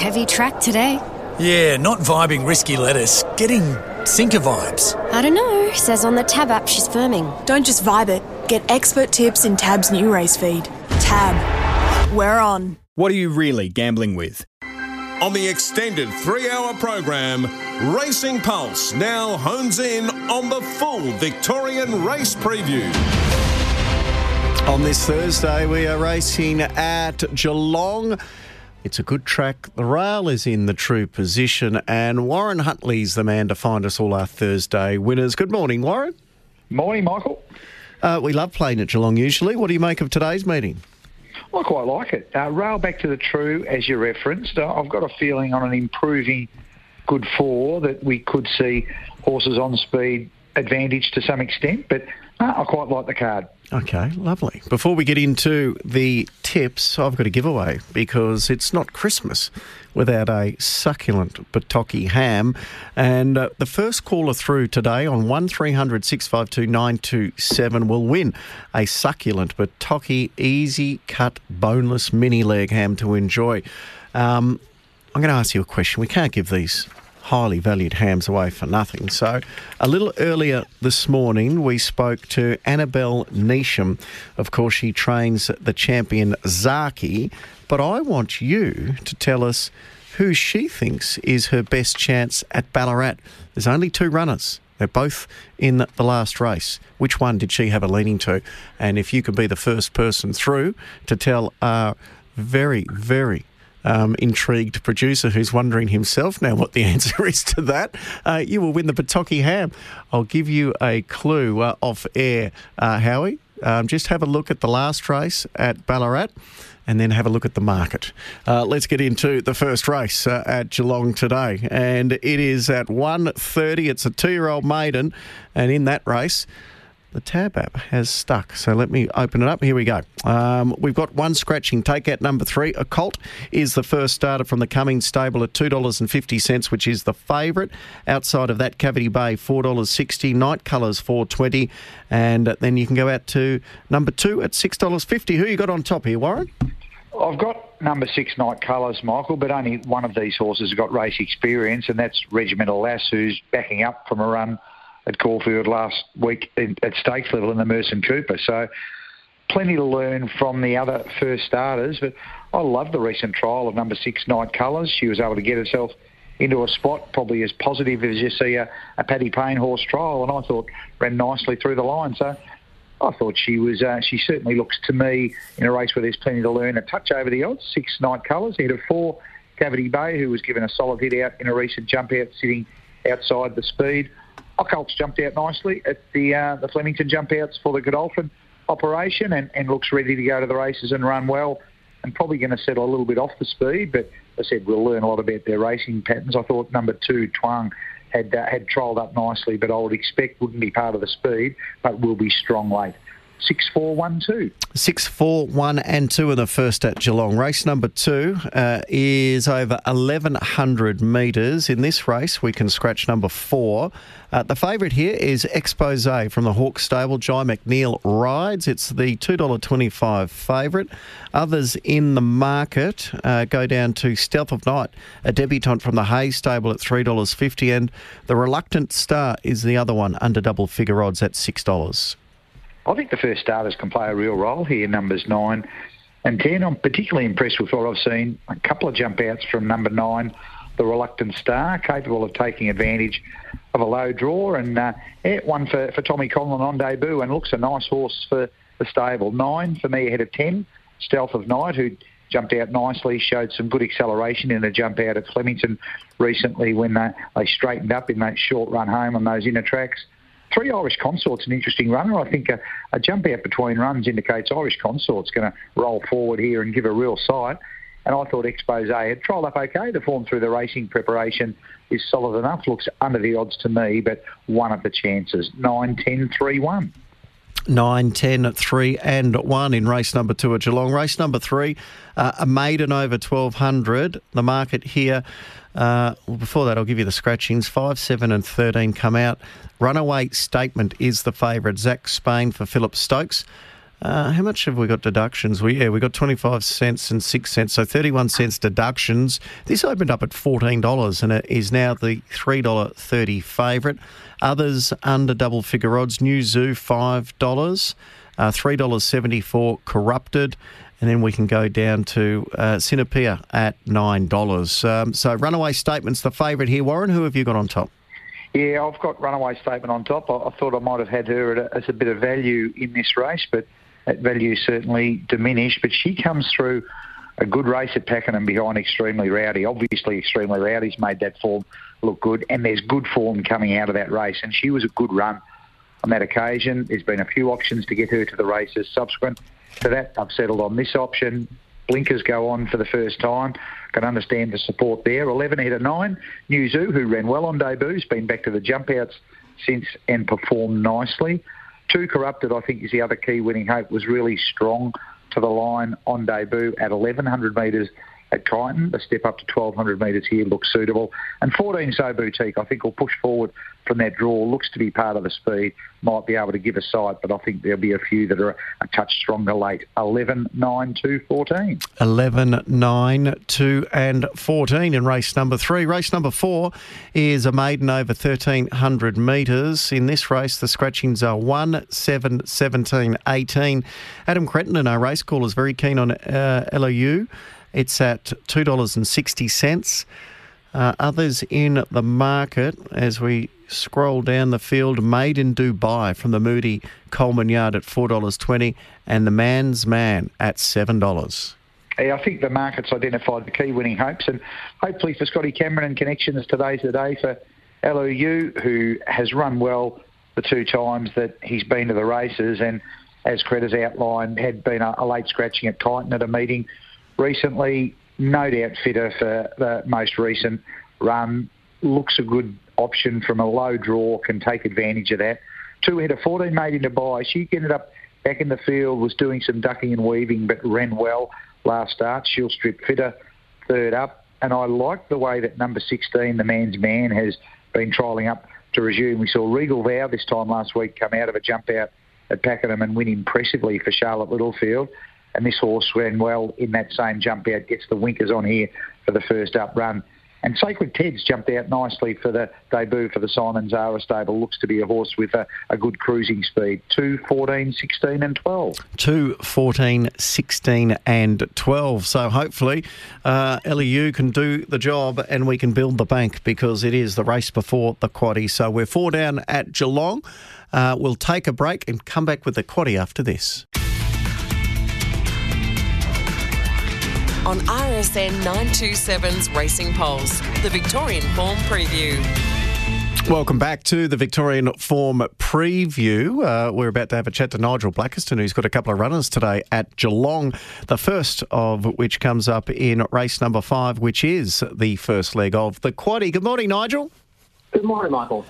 Heavy track today. Yeah, not vibing risky lettuce. Getting sinker vibes. I don't know. Says on the Tab app she's firming. Don't just vibe it. Get expert tips in Tab's new race feed. Tab. We're on. What are you really gambling with? On the extended three hour program, Racing Pulse now hones in on the full Victorian race preview. On this Thursday, we are racing at Geelong. It's a good track. The rail is in the true position, and Warren Huntley's the man to find us all our Thursday winners. Good morning, Warren. Morning, Michael. Uh, we love playing at Geelong usually. What do you make of today's meeting? I quite like it. Uh, rail back to the true, as you referenced. Uh, I've got a feeling on an improving good four that we could see horses on speed advantage to some extent, but uh, I quite like the card. Okay, lovely. Before we get into the tips, I've got a giveaway because it's not Christmas without a succulent Bertocchi ham. And uh, the first caller through today on 1300 652 927 will win a succulent Bertocchi easy cut boneless mini leg ham to enjoy. Um, I'm going to ask you a question. We can't give these highly valued hams away for nothing. So, a little earlier this morning, we spoke to Annabelle Neesham. Of course, she trains the champion Zaaki, but I want you to tell us who she thinks is her best chance at Ballarat. There's only two runners. They're both in the last race. Which one did she have a leaning to? And if you could be the first person through to tell our very, very um, intrigued producer who's wondering himself now what the answer is to that, uh, you will win the Bertocchi ham. I'll give you a clue uh, off air, uh, Howie. Um, just have a look at the last race at Ballarat and then have a look at the market. Uh, let's get into the first race uh, at Geelong today. And it is at 1.30. It's a two-year-old maiden. And in that race, the tab app has stuck. So let me open it up. Here we go. Um, we've got one scratching. Take out number three. Occult is the first starter from the Cummings stable at $2.50, which is the favourite. Outside of that, Cavity Bay, $4.60. Night Colours, $4.20. And then you can go out to number two at $6.50. Who you got on top here, Warren? I've got number six Night Colours, Michael, but only one of these horses has got race experience, and that's Regimental Lass, who's backing up from a run at Caulfield last week at stakes level in the Merson Cooper. So plenty to learn from the other first starters. But I love the recent trial of number six Night Colours. She was able to get herself into a spot probably as positive as you see a, a Paddy Payne horse trial, and I thought ran nicely through the line. So I thought she was. Uh, she certainly looks to me in a race where there's plenty to learn. A touch over the odds, six Night Colours ahead of four Cavity Bay, who was given a solid hit out in a recent jump out, sitting outside the speed. Occult's jumped out nicely at the uh, the Flemington jump outs for the Godolphin operation and, and looks ready to go to the races and run well and probably going to settle a little bit off the speed. But I said, we'll learn a lot about their racing patterns. I thought number two, Twang, had uh, had trialled up nicely, but I would expect wouldn't be part of the speed, but will be strong late. Six four one two. Six four one and two in the first at Geelong. Race number two uh, is over eleven hundred metres. In this race, we can scratch number four. Uh, the favourite here is Expose from the Hawk Stable. Jye McNeil rides. It's the two dollar twenty five favourite. Others in the market uh, go down to Stealth of Night, a debutante from the Hayes Stable at three dollars fifty, and the Reluctant Star is the other one under double figure odds at six dollars. I think the first starters can play a real role here, numbers nine and ten. I'm particularly impressed with what I've seen. A couple of jump outs from number nine, the Reluctant Star, capable of taking advantage of a low draw, and uh, one for, for Tommy Conlon on debut, and looks a nice horse for the stable. Nine for me ahead of ten, Stealth of Night, who jumped out nicely, showed some good acceleration in a jump out at Flemington recently when they, they straightened up in that short run home on those inner tracks. Three Irish Consort's an interesting runner. I think a, a jump out between runs indicates Irish Consort's going to roll forward here and give a real sight. And I thought Expose had trialled up okay. The form through the racing preparation is solid enough. Looks under the odds to me, but one of the chances. 9, 10, 3, 1. 9, 10, 3 and 1 in race number 2 at Geelong. Race number 3, uh, a maiden over 1200. The market here, uh, well, before that, I'll give you the scratchings. 5, 7 and 13 come out. Runaway Statement is the favourite. Zac Spain for Phillip Stokes. Uh, how much have we got deductions? We yeah, we got twenty five cents and six cents, so thirty one cents deductions. This opened up at fourteen dollars, and it is now the three dollar thirty favourite. Others under double figure odds. New Zoo five dollars, uh, three dollars seventy four. Corrupted. And then we can go down to uh, Sinapia at $9. Um, so, Runaway Statement's the favourite here. Warren, who have you got on top? Yeah, I've got Runaway Statement on top. I, I thought I might have had her as a bit of value in this race, but that value certainly diminished. But she comes through a good race at Pakenham behind Extremely Rowdy. Obviously, Extremely Rowdy's made that form look good, and there's good form coming out of that race. And she was a good run on that occasion. There's been a few options to get her to the races subsequent to that. I've settled on this option. Blinkers go on for the first time. Can understand the support there. 11 ahead of 9. New Zoo, who ran well on debut, has been back to the jump outs since and performed nicely. Two Corrupted, I think, is the other key winning hope, was really strong to the line on debut at 1100 metres at Kyneton. The step up to 1200 metres here looks suitable. And 14 So Boutique, I think, will push forward from that draw. Looks to be part of the speed. Might be able to give a sight, but I think there'll be a few that are a touch stronger late. 11, 9, 2, 14. 11, 9, 2, and 14 in race number three. Race number four is a maiden over 1300 metres. In this race, the scratchings are 1, 7, 17, 18. Adam Cretton, our race caller, is very keen on uh, LOU. It's at $2.60. Uh, others in the market as we scroll down the field, Made in Dubai from the Moody Coleman Yard at $4.20 and the Man's Man at $7. I think the market's identified the key winning hopes, and hopefully for Scotty Cameron and connections, today's the day for LOU, who has run well the two times that he's been to the races, and as Cred has outlined, had been a, a late scratching at Titan at a meeting recently. No doubt fitter for the most recent run. Looks a good option from a low draw, can take advantage of that. Two had a 14 made in Dubai. She ended up back in the field, was doing some ducking and weaving, but ran well last start. She'll strip fitter third up. And I like the way that number 16, the man's man, has been trialling up to resume. We saw Regal Vow this time last week come out of a jump out at Pakenham and win impressively for Charlotte Littlefield. And this horse ran well in that same jump out, gets the winkers on here for the first up run. And Sacred Ted's jumped out nicely for the debut for the Simon Zahra stable. Looks to be a horse with a, a good cruising speed. 2, 14, 16 and 12. 2, 14, 16 and 12. So hopefully uh, LEU can do the job and we can build the bank because it is the race before the quaddy. So we're four down at Geelong. Uh, we'll take a break and come back with the quaddy after this. On RSN 927's Racing Pulse, the Victorian Form Preview. Welcome back to the Victorian Form Preview. Uh, we're about to have a chat to Nigel Blackiston, who's got a couple of runners today at Geelong. The first of which comes up in race number five, which is the first leg of the quaddy. Good morning, Nigel. Good morning, Michael.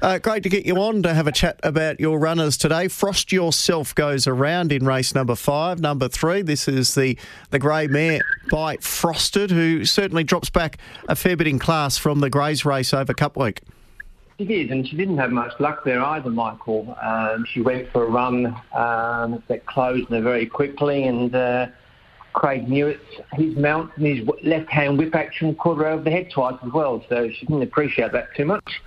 Uh, great to get you on to have a chat about your runners today. Frost Yourself goes around in race number five. Number three, this is the, the grey mare by Frosted, who certainly drops back a fair bit in class from the Greys race over Cup Week. She did, and she didn't have much luck there either, Michael. Um, she went for a run um, that closed very quickly, and uh, Craig Newitt, his mount and his left-hand whip action caught her over the head twice as well, so she didn't appreciate that too much.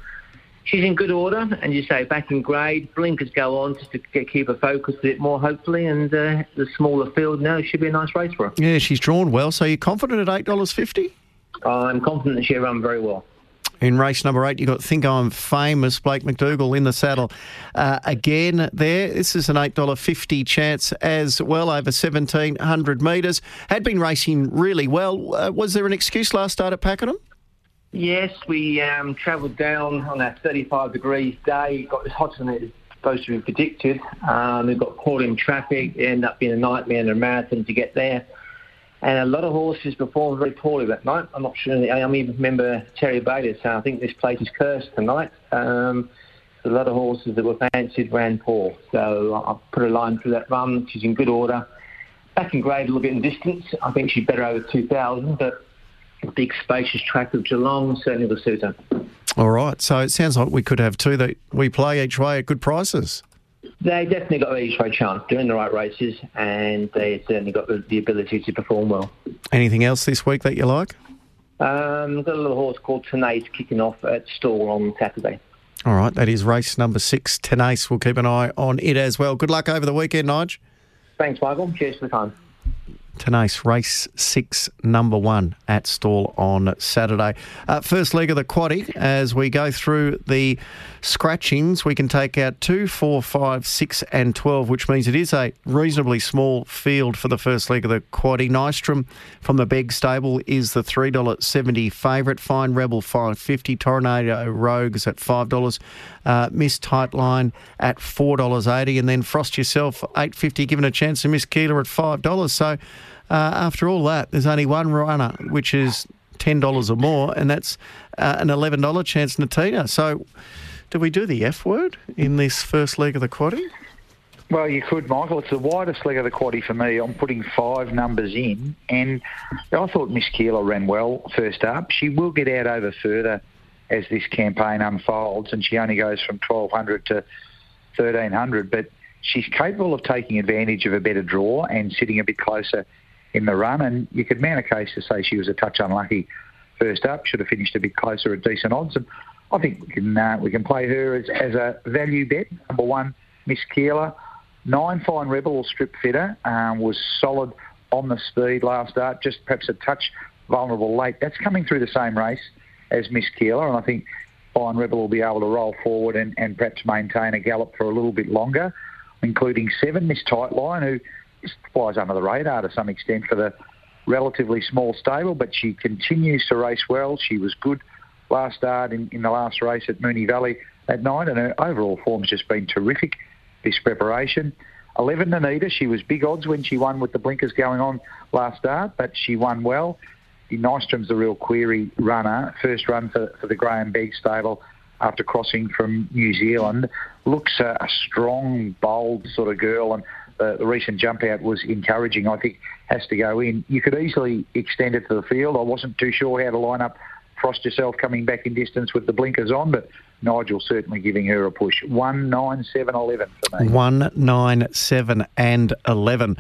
She's in good order, and you say back in grade. Blinkers go on just to get, keep her focused a bit more, hopefully, and uh, the smaller field now should be a nice race for her. Yeah, she's drawn well. So you're confident at eight dollars fifty? I'm confident that she'll run very well. In race number eight, you've got Think I'm Famous, Blake McDougall in the saddle. Uh, again, there, this is an $8.50 chance as well, over 1,700 metres. Had been racing really well. Uh, was there an excuse last start at Pakenham? Yes, we um, travelled down on that 35 degrees day. Got as hot as it was supposed to be predicted. Um, we got caught in traffic. It ended up being a nightmare and a marathon to get there and a lot of horses performed very poorly that night. I'm not sure. I even remember Terry Bailey saying, "I think this place is cursed tonight." Um, a lot of horses that were fancied ran poor, so I put a line through that run. She's in good order. Back in grade a little bit in distance. I think she's better over 2,000, but big spacious track of Geelong certainly will suit her. All right, so it sounds like we could have two that we play each way at good prices. They definitely got each way chance. They're in the right races, and they certainly got the, the ability to perform well. Anything else this week that you like? Um, got a little horse called Tenace kicking off at Stawell on Saturday. All right, that is race number six. Tenace. We'll keep an eye on it as well. Good luck over the weekend, Nige. Thanks, Michael. Cheers for the time. Tenace race six, number one at Stawell on Saturday. Uh, first leg of the quaddy. As we go through the scratchings, we can take out two, four, five, six, and twelve, which means it is a reasonably small field for the first leg of the quaddy. Nystrom from the Begg stable is the three dollar seventy favourite. Fine Rebel five fifty. Tornado Rogues at five dollars. Uh, Miss Tightline at four dollars eighty, and then Frost Yourself eight fifty. Given a chance to Miss Keeler at five dollars. So. Uh, after all that, there's only one runner, which is ten dollars or more, and that's uh, an eleven dollar chance, Natina. So, do we do the F word in this first leg of the quaddy? Well, you could, Michael. It's the widest leg of the quaddy for me. I'm putting five numbers in, and I thought Miss Keeler ran well first up. She will get out over further as this campaign unfolds, and she only goes from 1200 to 1300, but she's capable of taking advantage of a better draw and sitting a bit closer in the run, and you could mount a case to say she was a touch unlucky first up. Should have finished a bit closer at decent odds, and I think we can uh, we can play her as, as a value bet. Number one, Miss Keeler. Nine Fine Rebel or Strip Fitter um, was solid on the speed last start, just perhaps a touch vulnerable late. That's coming through the same race as Miss Keeler, and I think Fine Rebel will be able to roll forward and, and perhaps maintain a gallop for a little bit longer, including seven Miss Tightline, who flies under the radar to some extent for the relatively small stable, but she continues to race well. She was good last start in, in the last race at Moonee Valley at night, and her overall form's just been terrific this preparation. 11 Anita, she was big odds when she won with the blinkers going on last start, but she won well. The Nystrom's the real query runner. First run for, for the Graham Begg stable after crossing from New Zealand. Looks a, a strong, bold sort of girl, and the, the, recent jump out was encouraging. I think has to go in. You could easily extend it to the field. I wasn't too sure how to line up Frost yourself coming back in distance with the blinkers on, but Nigel certainly giving her a push. One nine seven eleven for me. One nine seven and eleven.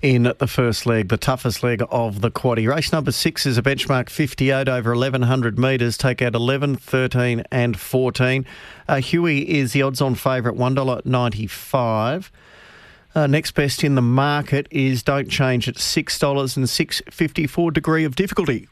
In the first leg, the toughest leg of the quaddy. Race number six is a benchmark 58 over 1100 metres. Take out 11, 13, and 14. Uh, Huey is the odds on favourite, $1.95. Uh, next best in the market is Don't Change at $6 and 654 degree of difficulty.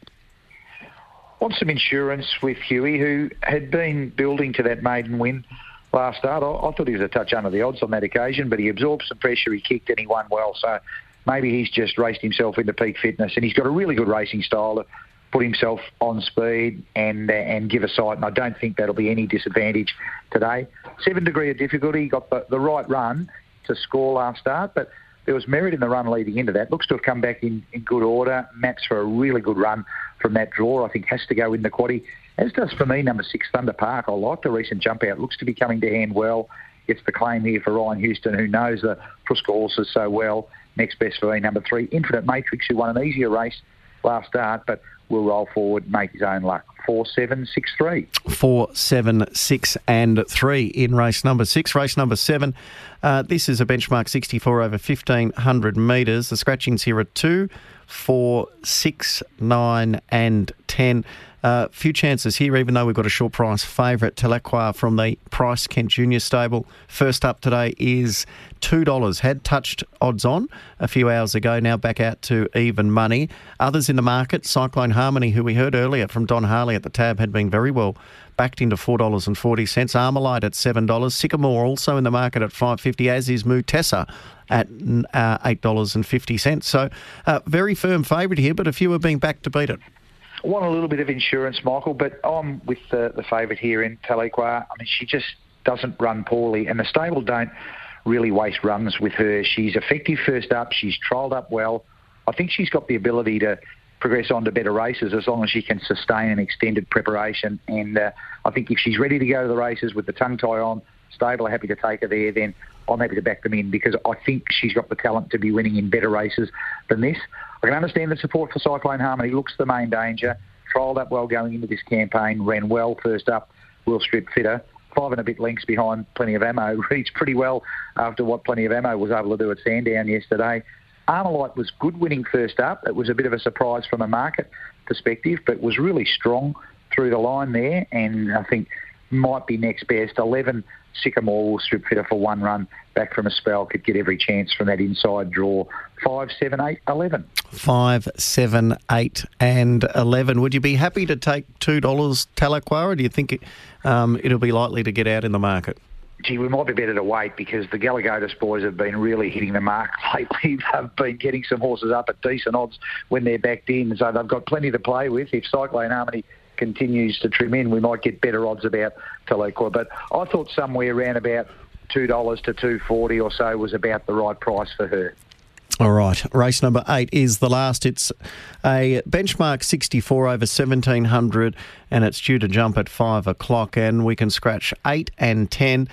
Want some insurance with Huey, who had been building to that maiden win last start. I, I thought he was a touch under the odds on that occasion, but he absorbed some pressure, he kicked, and he won well. So maybe he's just raced himself into peak fitness, and he's got a really good racing style to put himself on speed and uh, and give a sight. And I don't think that'll be any disadvantage today. Seven degree of difficulty, got the, the right run to score last start, but there was merit in the run leading into that. Looks to have come back in, in good order. Maps for a really good run from that draw. I think has to go in the quaddy. As does for me number six Thunder Park. I like the recent jump out. Looks to be coming to hand well. Gets the claim here for Ryan Houston, who knows the Pruska horses so well. Next best for me number three Infinite Matrix, who won an easier race last start, but will roll forward, make his own luck. Four, seven, six, three. Four, seven, six, and three in race number six. Race number seven. Uh, this is a benchmark 64 over 1500 metres. The scratchings here are two, four, six, nine, and ten. A uh, few chances here, even though we've got a short price favourite, Tahlequah from the Price Kent Junior stable. First up today is $2. Had touched odds on a few hours ago, now back out to even money. Others in the market, Cyclone Harmony, who we heard earlier from Don Harley at the tab, had been very well backed into $4.40. Armalite at $7. Sycamore also in the market at five fifty. as is Mutessa at uh, $8.50. So, uh, very firm favourite here, but a few are being backed to beat it. Want a little bit of insurance, Michael, but I'm with the, the favourite here in Tahlequah. I mean, she just doesn't run poorly, and the stable don't really waste runs with her. She's effective first up. She's trialled up well. I think she's got the ability to progress on to better races as long as she can sustain an extended preparation. And uh, I think if she's ready to go to the races with the tongue tie on, stable are happy to take her there, then I'm happy to back them in because I think she's got the talent to be winning in better races than this. I can understand the support for Cyclone Harmony. Looks the main danger. Trialled up well going into this campaign. Ran well first up. Will Strip fitter. five and a bit lengths behind Plenty of Ammo. Reads pretty well after what Plenty of Ammo was able to do at Sandown yesterday. Armalite was good winning first up. It was a bit of a surprise from a market perspective, but was really strong through the line there, and I think might be next best. 11 Sycamore will strip fitter for one run back from a spell, could get every chance from that inside draw. 5, 7, 8, 11. 5, 7, 8, and 11. Would you be happy to take $2 Tahlequah, or do you think um, it'll be likely to get out in the market? Gee, we might be better to wait because the Galligatus boys have been really hitting the mark lately. They've been getting some horses up at decent odds when they're backed in, so they've got plenty to play with. If Cyclone Harmony continues to trim in, we might get better odds about Tahlequah. But I thought somewhere around about two dollars to two forty or so was about the right price for her. All right, race number eight is the last. It's a benchmark 64 over 1700 and it's due to jump at 5 o'clock and we can scratch 8 and 10.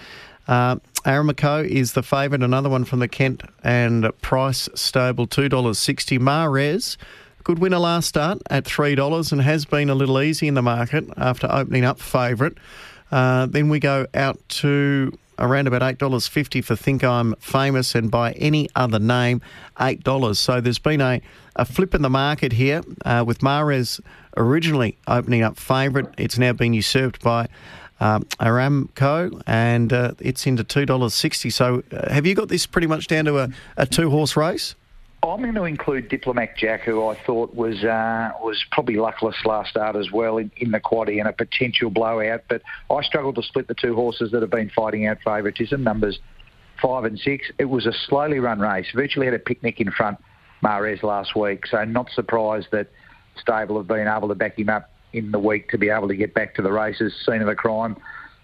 Uh, Aramco is the favourite, another one from the Kent and Price Stable, $2.60. Mares, good winner last start at $3 and has been a little easy in the market after opening up favourite. Uh, then we go out to around about $8.50 for Think I'm Famous and by any other name, $8. So there's been a, a flip in the market here uh, with Mares originally opening up favourite. It's now been usurped by um, Aramco and uh, it's into $2.60. So uh, have you got this pretty much down to a, a two horse race? I'm going to include Diplomat Jack, who I thought was uh, was probably luckless last start as well in, in the quaddy and a potential blowout. But I struggled to split the two horses that have been fighting out favouritism, numbers five and six. It was a slowly run race. Virtually had a picnic in front, Mares last week. So not surprised that Stable have been able to back him up in the week to be able to get back to the races, scene of the crime,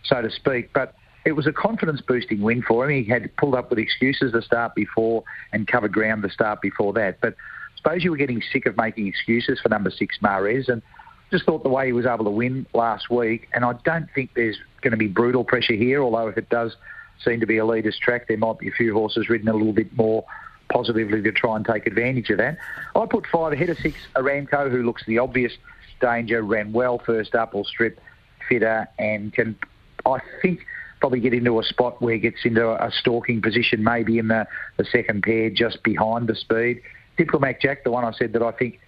so to speak. But it was a confidence boosting win for him. He had pulled up with excuses the start before and covered ground the start before that. But I suppose you were getting sick of making excuses for number six Mares and just thought the way he was able to win last week. And I don't think there's going to be brutal pressure here, although if it does seem to be a leader's track, there might be a few horses ridden a little bit more positively to try and take advantage of that. I put five ahead of six Aramco, who looks the obvious danger, ran well first up, or strip fitter, and can, I think, probably get into a spot where he gets into a stalking position, maybe in the, the second pair just behind the speed. Diplomat Jack, the one I said that I think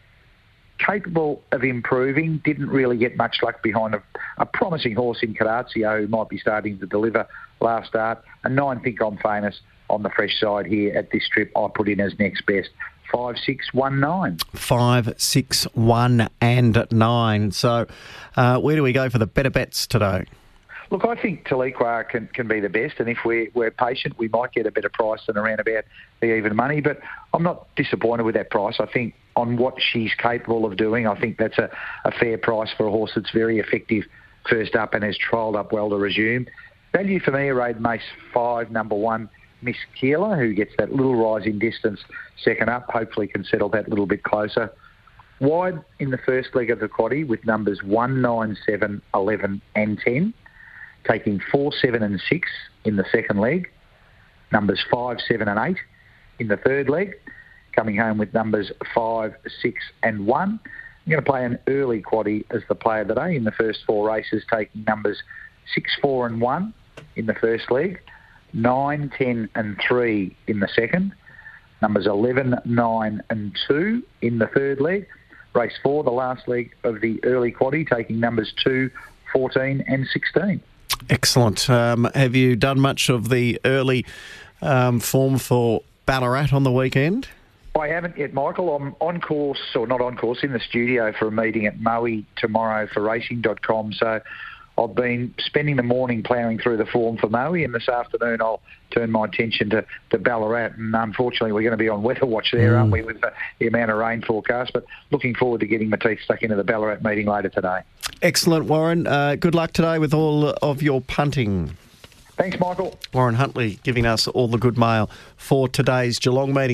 capable of improving, didn't really get much luck behind a, a promising horse in Carazio who might be starting to deliver last start. And nine think I'm famous on the fresh side here at this trip. I put in as next best. Five, six, one, nine. Five, six, one, and nine. So, uh, where do we go for the better bets today? Look, I think Tahlequah can, can be the best, and if we're, we're patient, we might get a better price than around about the even money. But I'm not disappointed with that price. I think on what she's capable of doing, I think that's a, a fair price for a horse that's very effective first up and has trialled up well to resume. Value for me, raid Mace 5, number one, Miss Keeler, who gets that little rise in distance second up, hopefully can settle that a little bit closer. Wide in the first leg of the quaddy with numbers 1, 9, 7, 11 and 10 taking 4, 7 and 6 in the second leg, numbers 5, 7 and 8 in the third leg, coming home with numbers 5, 6 and 1. I'm going to play an early quaddy as the player today in the first four races, taking numbers 6, 4 and 1 in the first leg, 9, 10 and 3 in the second, numbers 11, 9 and 2 in the third leg. Race 4, the last leg of the early quaddy, taking numbers 2, 14 and 16. Excellent. Um, have you done much of the early um, form for Ballarat on the weekend? I haven't yet, Michael. I'm on course, or not on course, in the studio for a meeting at Moe tomorrow for racing.com. So I've been spending the morning ploughing through the form for Moe, and this afternoon I'll turn my attention to, to Ballarat. And unfortunately, we're going to be on weather watch there, mm. aren't we, with the, the amount of rain forecast? But looking forward to getting my teeth stuck into the Ballarat meeting later today. Excellent, Warren. Uh, good luck today with all of your punting. Thanks, Michael. Warren Huntley giving us all the good mail for today's Geelong meeting.